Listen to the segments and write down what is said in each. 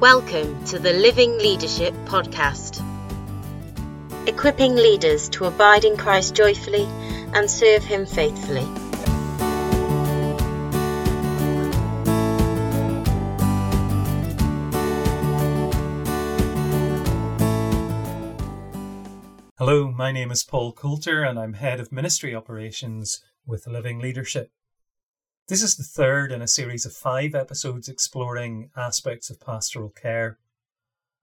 Welcome to the Living Leadership Podcast, equipping leaders to abide in Christ joyfully and serve Him faithfully. Hello, my name is Paul Coulter and I'm Head of Ministry Operations with Living Leadership. This is the third in a series of five episodes exploring aspects of pastoral care.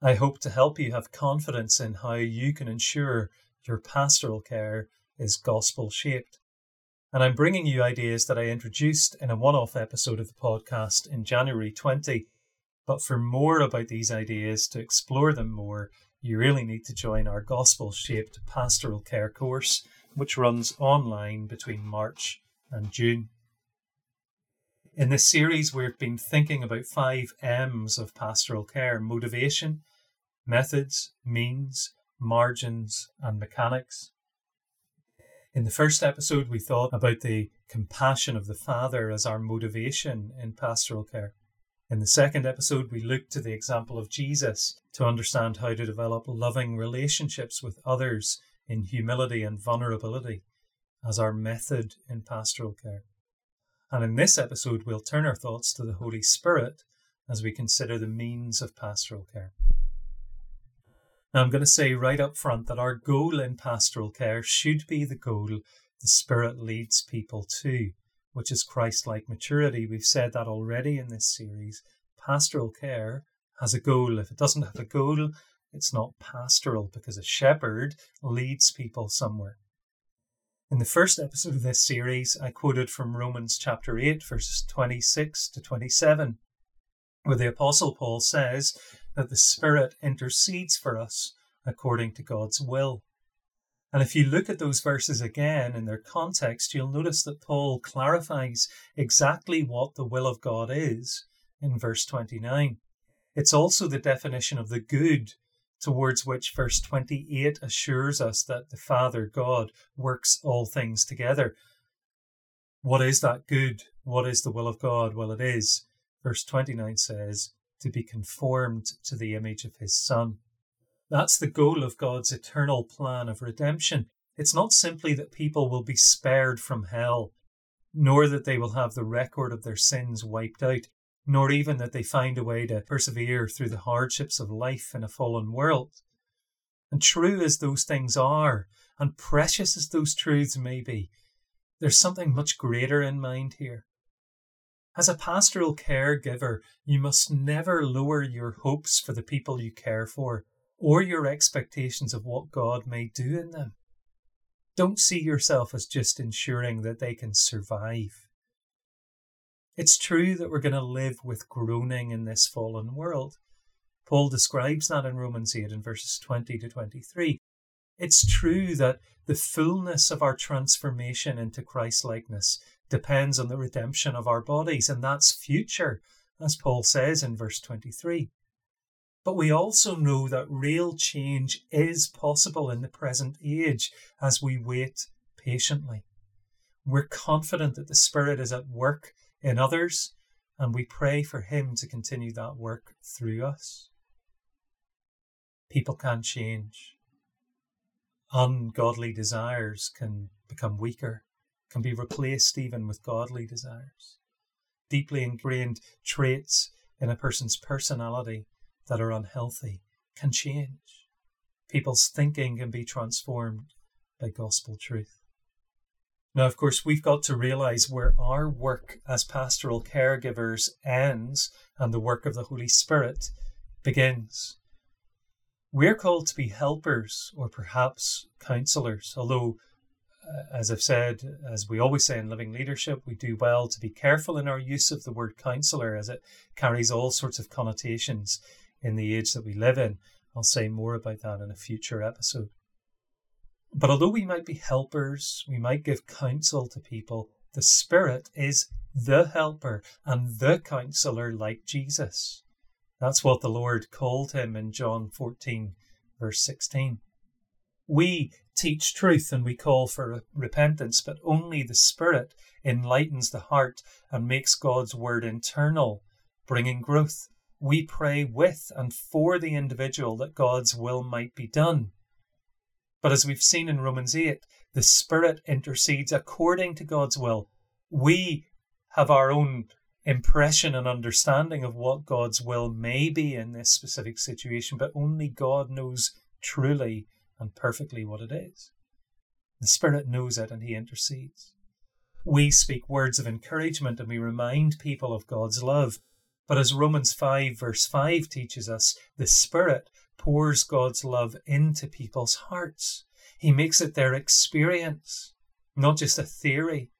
I hope to help you have confidence in how you can ensure your pastoral care is gospel shaped. And I'm bringing you ideas that I introduced in a one off episode of the podcast in January 20. But for more about these ideas, to explore them more, you really need to join our gospel shaped pastoral care course, which runs online between March and June. In this series, we've been thinking about five M's of pastoral care motivation, methods, means, margins, and mechanics. In the first episode, we thought about the compassion of the Father as our motivation in pastoral care. In the second episode, we looked to the example of Jesus to understand how to develop loving relationships with others in humility and vulnerability as our method in pastoral care. And in this episode, we'll turn our thoughts to the Holy Spirit as we consider the means of pastoral care. Now, I'm going to say right up front that our goal in pastoral care should be the goal the Spirit leads people to, which is Christ like maturity. We've said that already in this series. Pastoral care has a goal. If it doesn't have a goal, it's not pastoral because a shepherd leads people somewhere. In the first episode of this series, I quoted from Romans chapter 8, verses 26 to 27, where the Apostle Paul says that the Spirit intercedes for us according to God's will. And if you look at those verses again in their context, you'll notice that Paul clarifies exactly what the will of God is in verse 29. It's also the definition of the good towards which verse 28 assures us that the Father God works all things together. What is that good? What is the will of God? Well, it is, verse 29 says, to be conformed to the image of his Son. That's the goal of God's eternal plan of redemption. It's not simply that people will be spared from hell, nor that they will have the record of their sins wiped out nor even that they find a way to persevere through the hardships of life in a fallen world. And true as those things are, and precious as those truths may be, there's something much greater in mind here. As a pastoral caregiver, you must never lower your hopes for the people you care for or your expectations of what God may do in them. Don't see yourself as just ensuring that they can survive. It's true that we're going to live with groaning in this fallen world. Paul describes that in Romans 8 in verses 20 to 23. It's true that the fullness of our transformation into Christ likeness depends on the redemption of our bodies, and that's future, as Paul says in verse 23. But we also know that real change is possible in the present age as we wait patiently. We're confident that the Spirit is at work in others, and we pray for Him to continue that work through us. People can change. Ungodly desires can become weaker, can be replaced even with godly desires. Deeply ingrained traits in a person's personality that are unhealthy can change. People's thinking can be transformed by gospel truth. Now, of course, we've got to realize where our work as pastoral caregivers ends and the work of the Holy Spirit begins. We're called to be helpers or perhaps counselors, although, uh, as I've said, as we always say in living leadership, we do well to be careful in our use of the word counselor as it carries all sorts of connotations in the age that we live in. I'll say more about that in a future episode. But although we might be helpers, we might give counsel to people, the Spirit is the helper and the counselor like Jesus. That's what the Lord called him in John 14, verse 16. We teach truth and we call for repentance, but only the Spirit enlightens the heart and makes God's word internal, bringing growth we pray with and for the individual that God's will might be done. But as we've seen in Romans 8, the Spirit intercedes according to God's will. We have our own impression and understanding of what God's will may be in this specific situation, but only God knows truly and perfectly what it is. The Spirit knows it and He intercedes. We speak words of encouragement and we remind people of God's love. But as Romans 5, verse 5 teaches us, the Spirit pours God's love into people's hearts. He makes it their experience, not just a theory,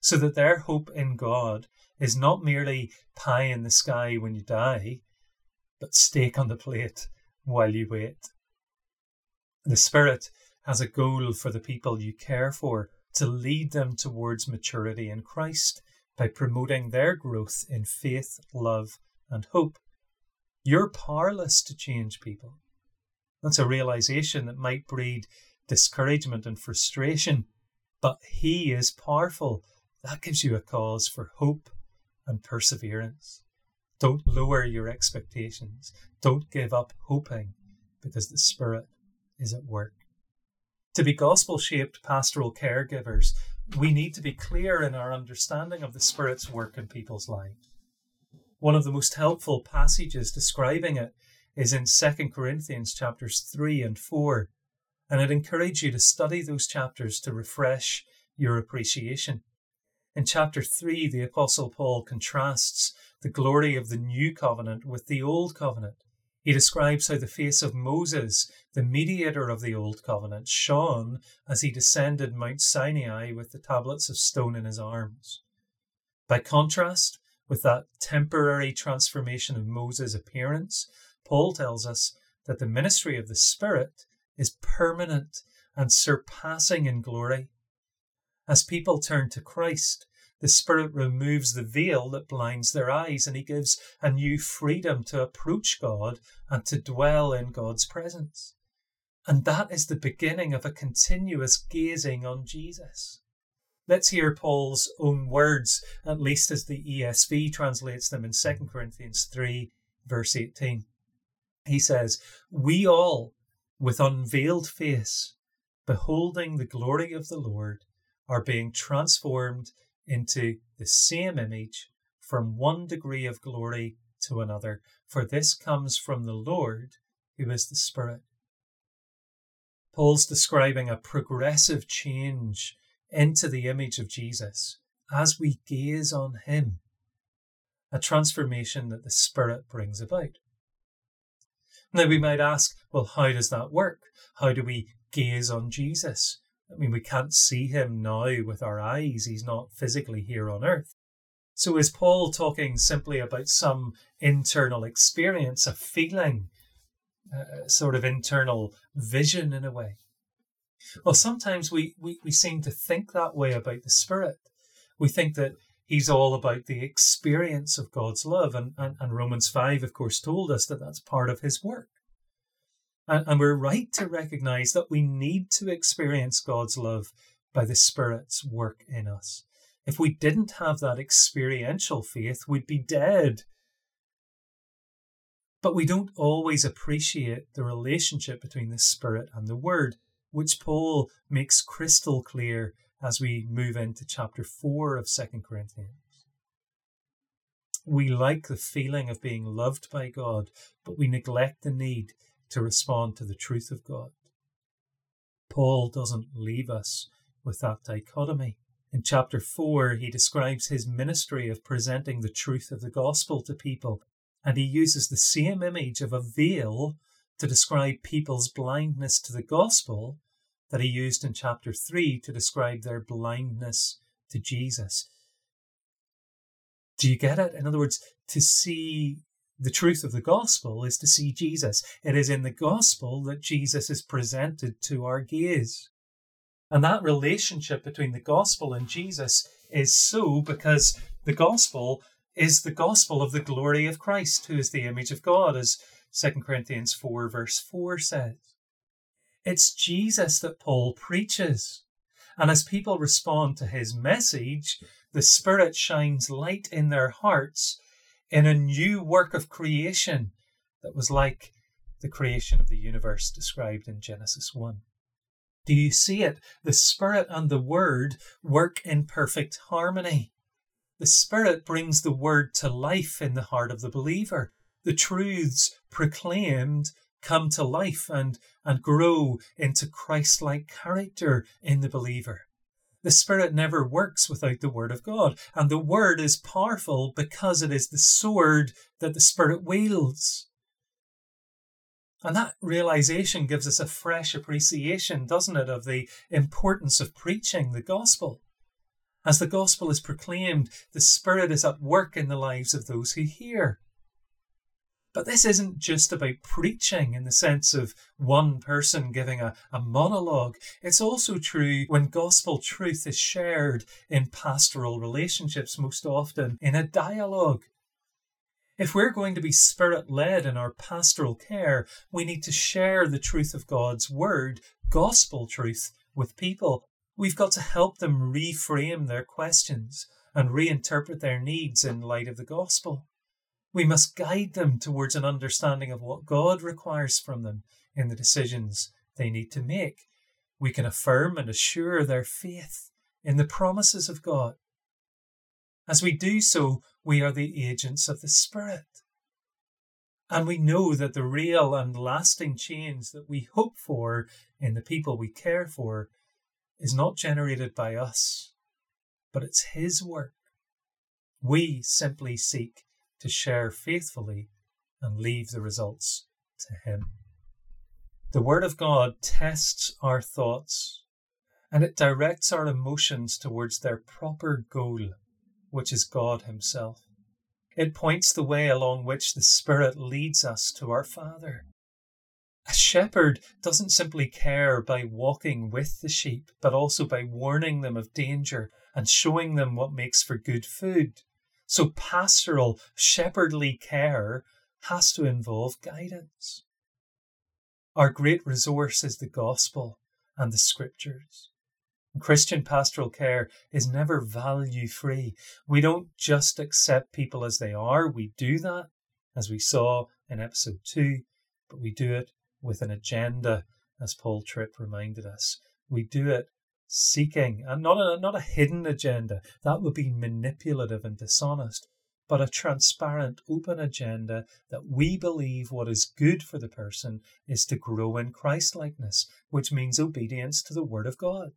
so that their hope in God is not merely pie in the sky when you die, but steak on the plate while you wait. The Spirit has a goal for the people you care for to lead them towards maturity in Christ by promoting their growth in faith, love, and hope. You're powerless to change people. That's a realization that might breed discouragement and frustration, but He is powerful. That gives you a cause for hope and perseverance. Don't lower your expectations. Don't give up hoping because the Spirit is at work. To be gospel shaped pastoral caregivers, we need to be clear in our understanding of the Spirit's work in people's lives. One of the most helpful passages describing it is in 2 Corinthians chapters 3 and 4, and I'd encourage you to study those chapters to refresh your appreciation. In chapter 3, the Apostle Paul contrasts the glory of the new covenant with the old covenant. He describes how the face of Moses, the mediator of the old covenant, shone as he descended Mount Sinai with the tablets of stone in his arms. By contrast with that temporary transformation of Moses' appearance, Paul tells us that the ministry of the Spirit is permanent and surpassing in glory. As people turn to Christ, the Spirit removes the veil that blinds their eyes and He gives a new freedom to approach God and to dwell in God's presence. And that is the beginning of a continuous gazing on Jesus. Let's hear Paul's own words, at least as the ESV translates them in 2 Corinthians 3, verse 18. He says, We all, with unveiled face, beholding the glory of the Lord, are being transformed into the same image from one degree of glory to another, for this comes from the Lord, who is the Spirit. Paul's describing a progressive change into the image of Jesus as we gaze on him, a transformation that the Spirit brings about. Now we might ask, well, how does that work? How do we gaze on Jesus? I mean, we can't see him now with our eyes. He's not physically here on earth. So is Paul talking simply about some internal experience, a feeling, a sort of internal vision in a way? Well, sometimes we, we, we seem to think that way about the Spirit. We think that he's all about the experience of God's love. And, and, and Romans 5, of course, told us that that's part of his work. And, and we're right to recognize that we need to experience God's love by the Spirit's work in us. If we didn't have that experiential faith, we'd be dead. But we don't always appreciate the relationship between the Spirit and the Word, which Paul makes crystal clear as we move into chapter 4 of 2 Corinthians. We like the feeling of being loved by God, but we neglect the need to respond to the truth of God. Paul doesn't leave us with that dichotomy. In chapter 4, he describes his ministry of presenting the truth of the gospel to people, and he uses the same image of a veil to describe people's blindness to the gospel that he used in chapter 3 to describe their blindness to Jesus. Do you get it? In other words, to see the truth of the gospel is to see Jesus. It is in the gospel that Jesus is presented to our gaze. And that relationship between the gospel and Jesus is so because the gospel is the gospel of the glory of Christ, who is the image of God, as 2 Corinthians 4, verse 4 says. It's Jesus that Paul preaches. And as people respond to his message, the Spirit shines light in their hearts in a new work of creation that was like the creation of the universe described in Genesis 1. Do you see it? The Spirit and the Word work in perfect harmony. The Spirit brings the Word to life in the heart of the believer. The truths proclaimed come to life and, and grow into Christ like character in the believer. The Spirit never works without the Word of God, and the Word is powerful because it is the sword that the Spirit wields. And that realization gives us a fresh appreciation, doesn't it, of the importance of preaching the gospel. As the gospel is proclaimed, the Spirit is at work in the lives of those who hear. But this isn't just about preaching in the sense of one person giving a, a monologue. It's also true when gospel truth is shared in pastoral relationships, most often in a dialogue. If we're going to be spirit led in our pastoral care, we need to share the truth of God's word, gospel truth, with people. We've got to help them reframe their questions and reinterpret their needs in light of the gospel. We must guide them towards an understanding of what God requires from them in the decisions they need to make. We can affirm and assure their faith in the promises of God. As we do so, we are the agents of the Spirit. And we know that the real and lasting change that we hope for in the people we care for is not generated by us, but it's His work. We simply seek to share faithfully and leave the results to Him. The Word of God tests our thoughts and it directs our emotions towards their proper goal, which is God Himself. It points the way along which the Spirit leads us to our Father. A shepherd doesn't simply care by walking with the sheep, but also by warning them of danger and showing them what makes for good food. So pastoral, shepherdly care has to involve guidance. Our great resource is the gospel and the scriptures. Christian pastoral care is never value free. We don't just accept people as they are. We do that, as we saw in episode two, but we do it with an agenda, as Paul Tripp reminded us. We do it seeking, and not a, not a hidden agenda, that would be manipulative and dishonest, but a transparent, open agenda that we believe what is good for the person is to grow in Christlikeness, which means obedience to the Word of God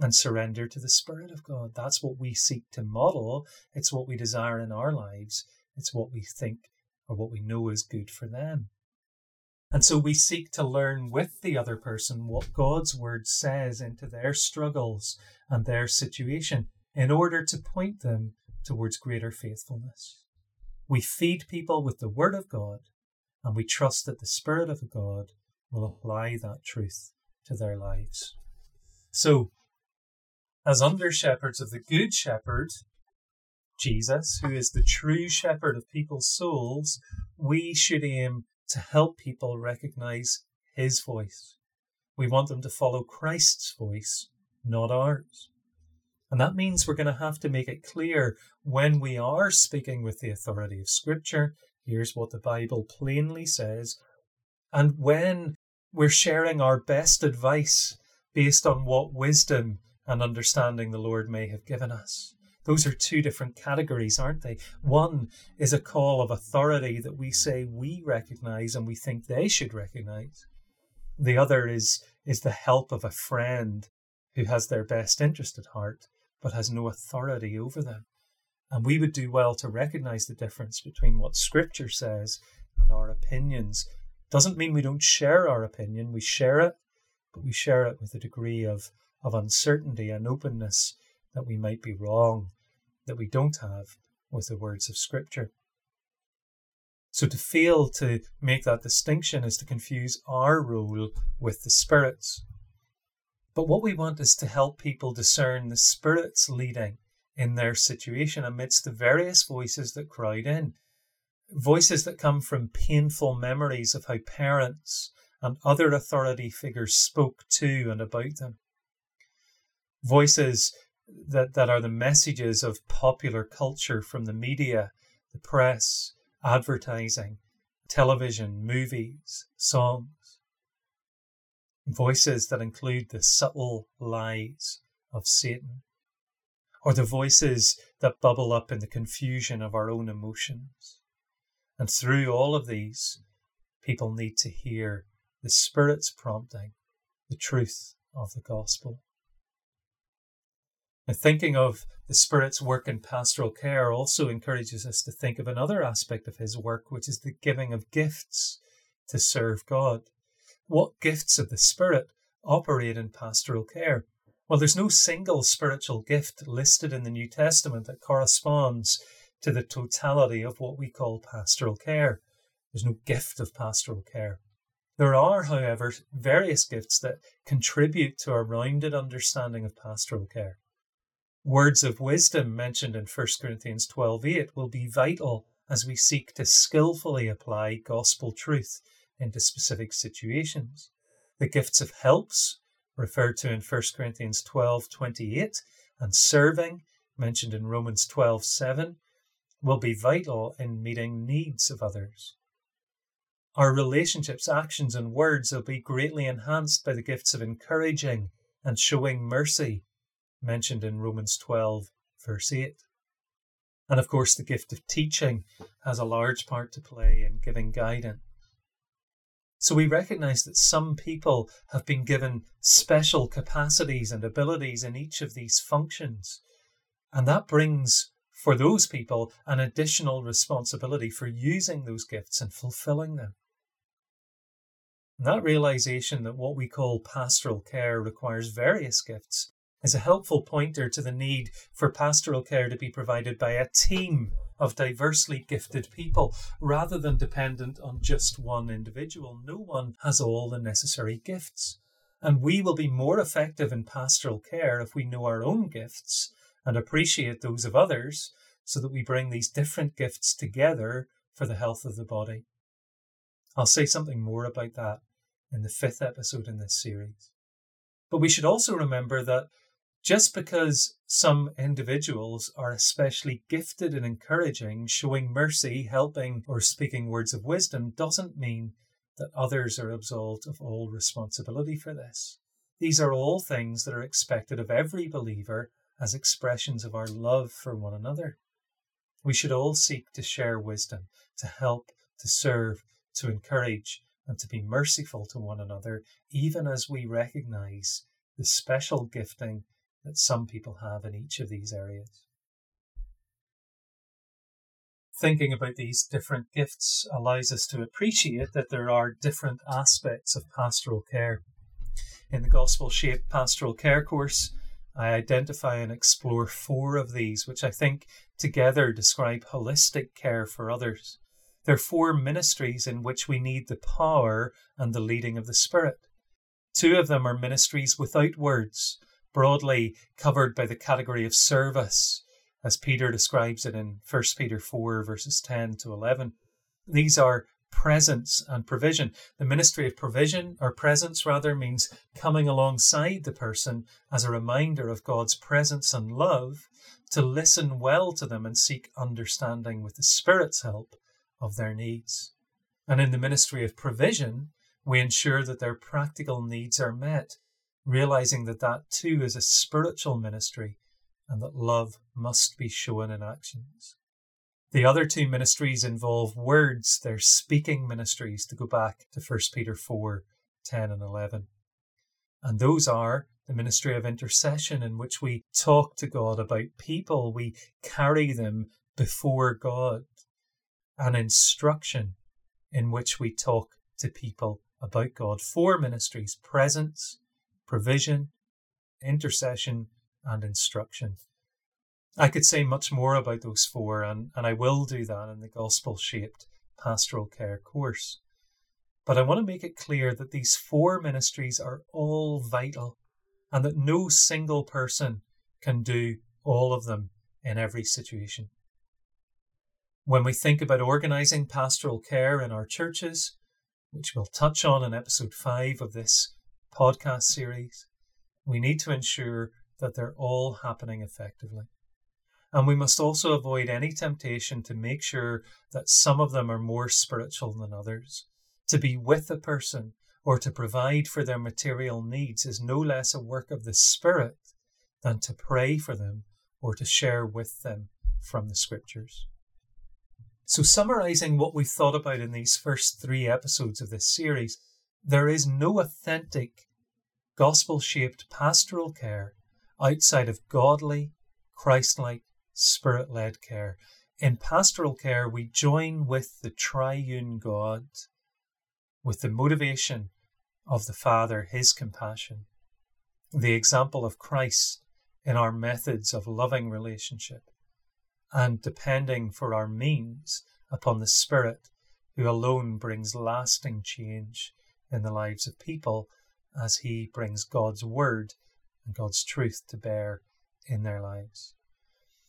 and surrender to the Spirit of God. That's what we seek to model. It's what we desire in our lives. It's what we think or what we know is good for them. And so we seek to learn with the other person what God's word says into their struggles and their situation in order to point them towards greater faithfulness. We feed people with the word of God and we trust that the Spirit of God will apply that truth to their lives. So, as under shepherds of the Good Shepherd, Jesus, who is the true shepherd of people's souls, we should aim to help people recognize his voice. We want them to follow Christ's voice, not ours. And that means we're going to have to make it clear when we are speaking with the authority of Scripture, here's what the Bible plainly says, and when we're sharing our best advice based on what wisdom and understanding the Lord may have given us. Those are two different categories, aren't they? One is a call of authority that we say we recognize and we think they should recognize. The other is, is the help of a friend who has their best interest at heart but has no authority over them. And we would do well to recognize the difference between what Scripture says and our opinions. Doesn't mean we don't share our opinion, we share it, but we share it with a degree of, of uncertainty and openness that we might be wrong, that we don't have with the words of Scripture. So to fail to make that distinction is to confuse our role with the Spirit's. But what we want is to help people discern the Spirit's leading in their situation amidst the various voices that crowd in. Voices that come from painful memories of how parents and other authority figures spoke to and about them. Voices that, that are the messages of popular culture from the media the press, advertising, television, movies, songs. Voices that include the subtle lies of Satan, or the voices that bubble up in the confusion of our own emotions. And through all of these, people need to hear the Spirit's prompting, the truth of the gospel. Now, thinking of the Spirit's work in pastoral care also encourages us to think of another aspect of His work, which is the giving of gifts to serve God. What gifts of the Spirit operate in pastoral care? Well, there's no single spiritual gift listed in the New Testament that corresponds to the totality of what we call pastoral care. There's no gift of pastoral care. There are, however, various gifts that contribute to a rounded understanding of pastoral care. Words of wisdom mentioned in 1 Corinthians 12:8 will be vital as we seek to skillfully apply gospel truth into specific situations. The gifts of helps referred to in 1 Corinthians 12:28 and serving mentioned in Romans 12:7 will be vital in meeting needs of others. Our relationships, actions, and words will be greatly enhanced by the gifts of encouraging and showing mercy mentioned in Romans 12, verse 8. And of course, the gift of teaching has a large part to play in giving guidance. So we recognize that some people have been given special capacities and abilities in each of these functions. And that brings for those people an additional responsibility for using those gifts and fulfilling them. And that realization that what we call pastoral care requires various gifts is a helpful pointer to the need for pastoral care to be provided by a team of diversely gifted people rather than dependent on just one individual. No one has all the necessary gifts. And we will be more effective in pastoral care if we know our own gifts and appreciate those of others so that we bring these different gifts together for the health of the body. I'll say something more about that in the fifth episode in this series. But we should also remember that just because some individuals are especially gifted in encouraging, showing mercy, helping, or speaking words of wisdom doesn't mean that others are absolved of all responsibility for this. These are all things that are expected of every believer as expressions of our love for one another. We should all seek to share wisdom, to help, to serve, to encourage, and to be merciful to one another, even as we recognize the special gifting that some people have in each of these areas. Thinking about these different gifts allows us to appreciate that there are different aspects of pastoral care. In the Gospel Shaped Pastoral Care course, I identify and explore four of these, which I think together describe holistic care for others. There are four ministries in which we need the power and the leading of the Spirit. Two of them are ministries without words, broadly covered by the category of service, as Peter describes it in 1 Peter 4, verses 10 to 11. These are presence and provision. The ministry of provision, or presence rather, means coming alongside the person as a reminder of God's presence and love, to listen well to them and seek understanding with the Spirit's help of their needs. And in the ministry of provision, we ensure that their practical needs are met realizing that that too is a spiritual ministry and that love must be shown in actions. The other two ministries involve words, they're speaking ministries to go back to 1 Peter 4 10 and 11. And those are the ministry of intercession, in which we talk to God about people, we carry them before God, and instruction, in which we talk to people about God. Four ministries presence, provision, intercession, and instruction. I could say much more about those four, and, and I will do that in the gospel shaped pastoral care course. But I want to make it clear that these four ministries are all vital and that no single person can do all of them in every situation. When we think about organising pastoral care in our churches, which we'll touch on in episode 5 of this podcast series, we need to ensure that they're all happening effectively. And we must also avoid any temptation to make sure that some of them are more spiritual than others. To be with a person or to provide for their material needs is no less a work of the Spirit than to pray for them or to share with them from the Scriptures. So, summarizing what we've thought about in these first three episodes of this series, there is no authentic, gospel shaped pastoral care outside of godly, Christ like, spirit led care. In pastoral care, we join with the triune God, with the motivation of the Father, His compassion, the example of Christ in our methods of loving relationship, and depending for our means upon the Spirit, who alone brings lasting change in the lives of people as He brings God's Word and God's truth to bear in their lives.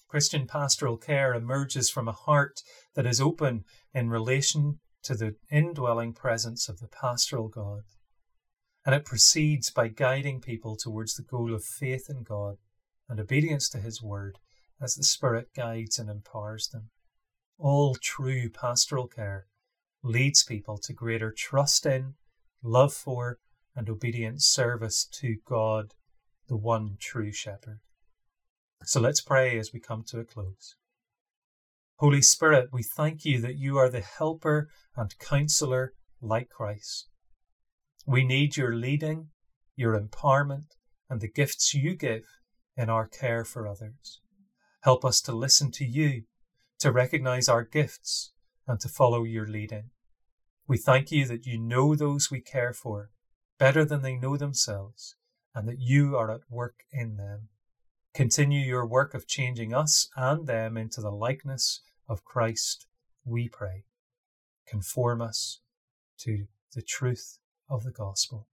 Christian pastoral care emerges from a heart that is open in relation to the indwelling presence of the pastoral God. And it proceeds by guiding people towards the goal of faith in God and obedience to His word as the Spirit guides and empowers them. All true pastoral care leads people to greater trust in, love for, and obedient service to God, the one true shepherd. So let's pray as we come to a close. Holy Spirit, we thank you that you are the helper and counselor like Christ. We need your leading, your empowerment, and the gifts you give in our care for others. Help us to listen to you, to recognize our gifts, and to follow your leading. We thank you that you know those we care for better than they know themselves, and that you are at work in them. Continue your work of changing us and them into the likeness of Christ, we pray. Conform us to the truth of the gospel.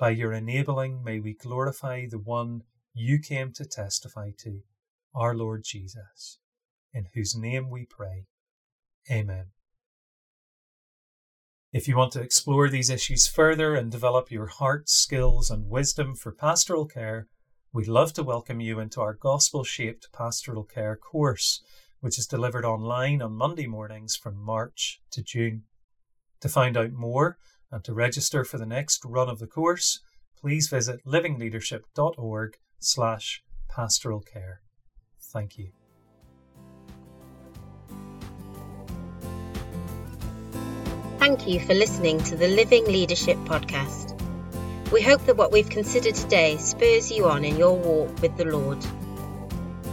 By your enabling, may we glorify the one you came to testify to, our Lord Jesus, in whose name we pray. Amen. If you want to explore these issues further and develop your heart, skills, and wisdom for pastoral care, We'd love to welcome you into our gospel shaped pastoral care course, which is delivered online on Monday mornings from March to June. To find out more and to register for the next run of the course, please visit livingleadership.org slash pastoral care. Thank you. Thank you for listening to the Living Leadership Podcast. We hope that what we've considered today spurs you on in your walk with the Lord.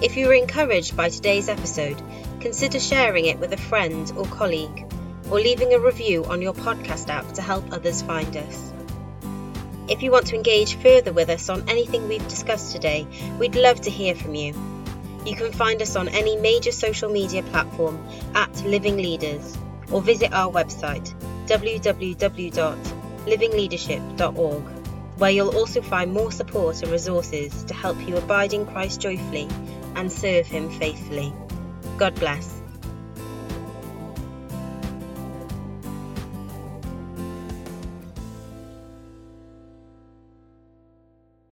If you were encouraged by today's episode, consider sharing it with a friend or colleague, or leaving a review on your podcast app to help others find us. If you want to engage further with us on anything we've discussed today, we'd love to hear from you. You can find us on any major social media platform at Living Leaders or visit our website www.livingleadership.org where you'll also find more support and resources to help you abide in Christ joyfully and serve Him faithfully. God bless.